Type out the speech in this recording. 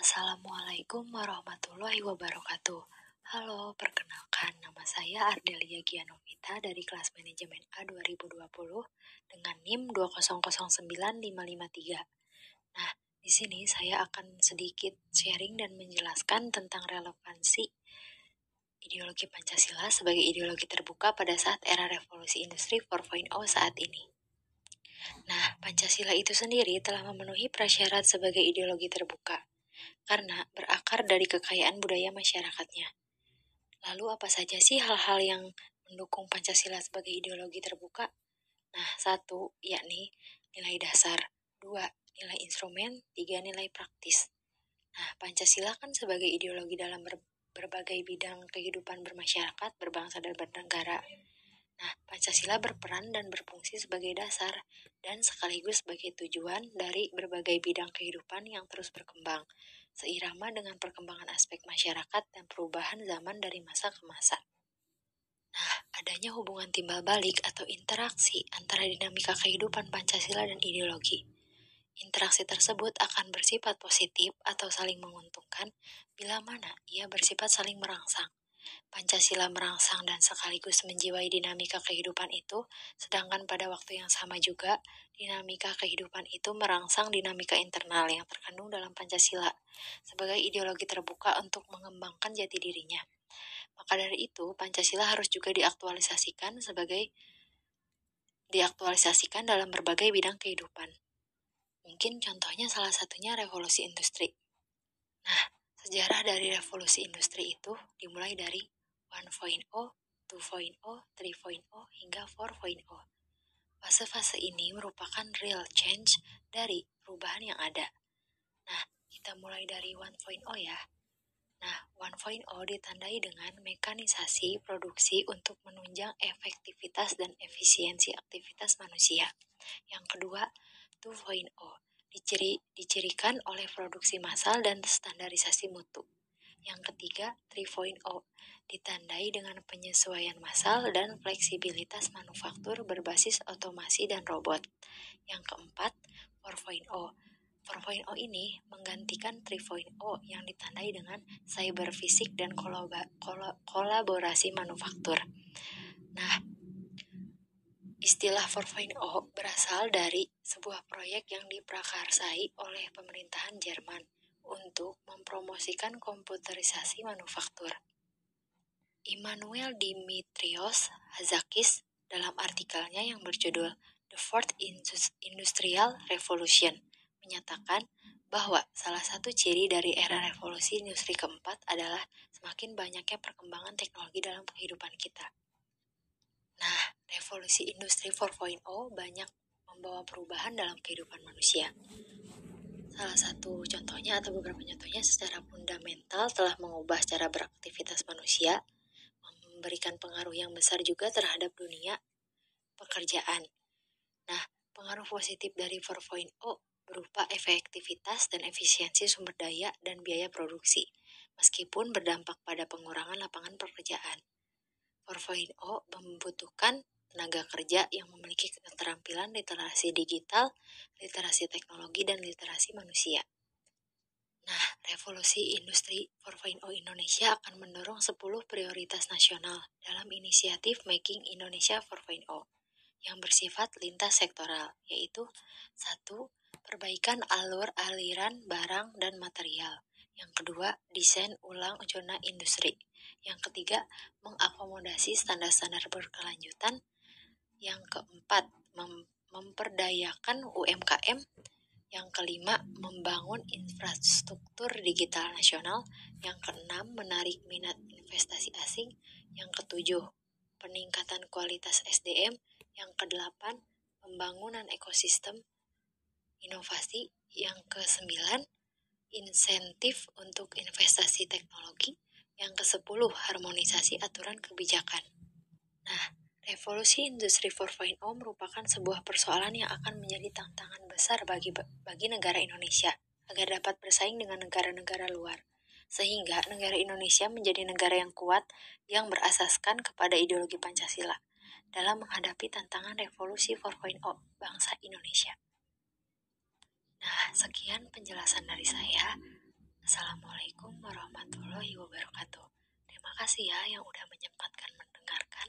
Assalamualaikum warahmatullahi wabarakatuh. Halo, perkenalkan nama saya Ardelia Gianovita dari kelas manajemen A 2020 dengan NIM 2009553. Nah, di sini saya akan sedikit sharing dan menjelaskan tentang relevansi ideologi Pancasila sebagai ideologi terbuka pada saat era revolusi industri 4.0 saat ini. Nah, Pancasila itu sendiri telah memenuhi prasyarat sebagai ideologi terbuka karena berakar dari kekayaan budaya masyarakatnya. Lalu apa saja sih hal-hal yang mendukung Pancasila sebagai ideologi terbuka? Nah, satu, yakni nilai dasar. Dua, nilai instrumen. Tiga, nilai praktis. Nah, Pancasila kan sebagai ideologi dalam ber berbagai bidang kehidupan bermasyarakat, berbangsa, dan bernegara. Nah, Pancasila berperan dan berfungsi sebagai dasar dan sekaligus sebagai tujuan dari berbagai bidang kehidupan yang terus berkembang, seirama dengan perkembangan aspek masyarakat dan perubahan zaman dari masa ke masa. Nah, adanya hubungan timbal balik atau interaksi antara dinamika kehidupan Pancasila dan ideologi. Interaksi tersebut akan bersifat positif atau saling menguntungkan bila mana ia bersifat saling merangsang Pancasila merangsang dan sekaligus menjiwai dinamika kehidupan itu, sedangkan pada waktu yang sama juga, dinamika kehidupan itu merangsang dinamika internal yang terkandung dalam Pancasila sebagai ideologi terbuka untuk mengembangkan jati dirinya. Maka dari itu, Pancasila harus juga diaktualisasikan sebagai diaktualisasikan dalam berbagai bidang kehidupan. Mungkin contohnya salah satunya revolusi industri. Nah, Sejarah dari revolusi industri itu dimulai dari 1.0, 2.0, 3.0, hingga 4.0. Fase-fase ini merupakan real change dari perubahan yang ada. Nah, kita mulai dari 1.0 ya. Nah, 1.0 ditandai dengan mekanisasi produksi untuk menunjang efektivitas dan efisiensi aktivitas manusia. Yang kedua, 2.0 diciri, dicirikan oleh produksi massal dan standarisasi mutu. Yang ketiga, 3.0 ditandai dengan penyesuaian massal dan fleksibilitas manufaktur berbasis otomasi dan robot. Yang keempat, 4.0 4.0 ini menggantikan 3.0 yang ditandai dengan cyber fisik dan kolaborasi manufaktur. Nah, Istilah 4.0 berasal dari sebuah proyek yang diprakarsai oleh pemerintahan Jerman untuk mempromosikan komputerisasi manufaktur. Immanuel Dimitrios Hazakis dalam artikelnya yang berjudul The Fourth Industrial Revolution menyatakan bahwa salah satu ciri dari era revolusi industri keempat adalah semakin banyaknya perkembangan teknologi dalam kehidupan kita. Nah, revolusi industri 4.0 banyak membawa perubahan dalam kehidupan manusia. Salah satu contohnya atau beberapa contohnya secara fundamental telah mengubah cara beraktivitas manusia, memberikan pengaruh yang besar juga terhadap dunia pekerjaan. Nah, pengaruh positif dari 4.0 berupa efektivitas dan efisiensi sumber daya dan biaya produksi, meskipun berdampak pada pengurangan lapangan pekerjaan. 4.0 membutuhkan tenaga kerja yang memiliki keterampilan literasi digital, literasi teknologi, dan literasi manusia. Nah, revolusi industri 4.0 Indonesia akan mendorong 10 prioritas nasional dalam inisiatif Making Indonesia 4.0 yang bersifat lintas sektoral, yaitu satu Perbaikan alur aliran barang dan material. Yang kedua, desain ulang zona industri. Yang ketiga, mengakomodasi standar-standar berkelanjutan. Yang keempat, mem memperdayakan UMKM. Yang kelima, membangun infrastruktur digital nasional. Yang keenam, menarik minat investasi asing. Yang ketujuh, peningkatan kualitas SDM. Yang kedelapan, pembangunan ekosistem inovasi. Yang kesembilan, insentif untuk investasi teknologi. Yang ke-10, harmonisasi aturan kebijakan. Nah, revolusi industri 4.0 merupakan sebuah persoalan yang akan menjadi tantangan besar bagi bagi negara Indonesia agar dapat bersaing dengan negara-negara luar. Sehingga negara Indonesia menjadi negara yang kuat yang berasaskan kepada ideologi Pancasila dalam menghadapi tantangan revolusi 4.0 bangsa Indonesia. Nah, sekian penjelasan dari saya. Assalamualaikum warahmatullahi wabarakatuh. Terima kasih ya yang udah menyempatkan mendengarkan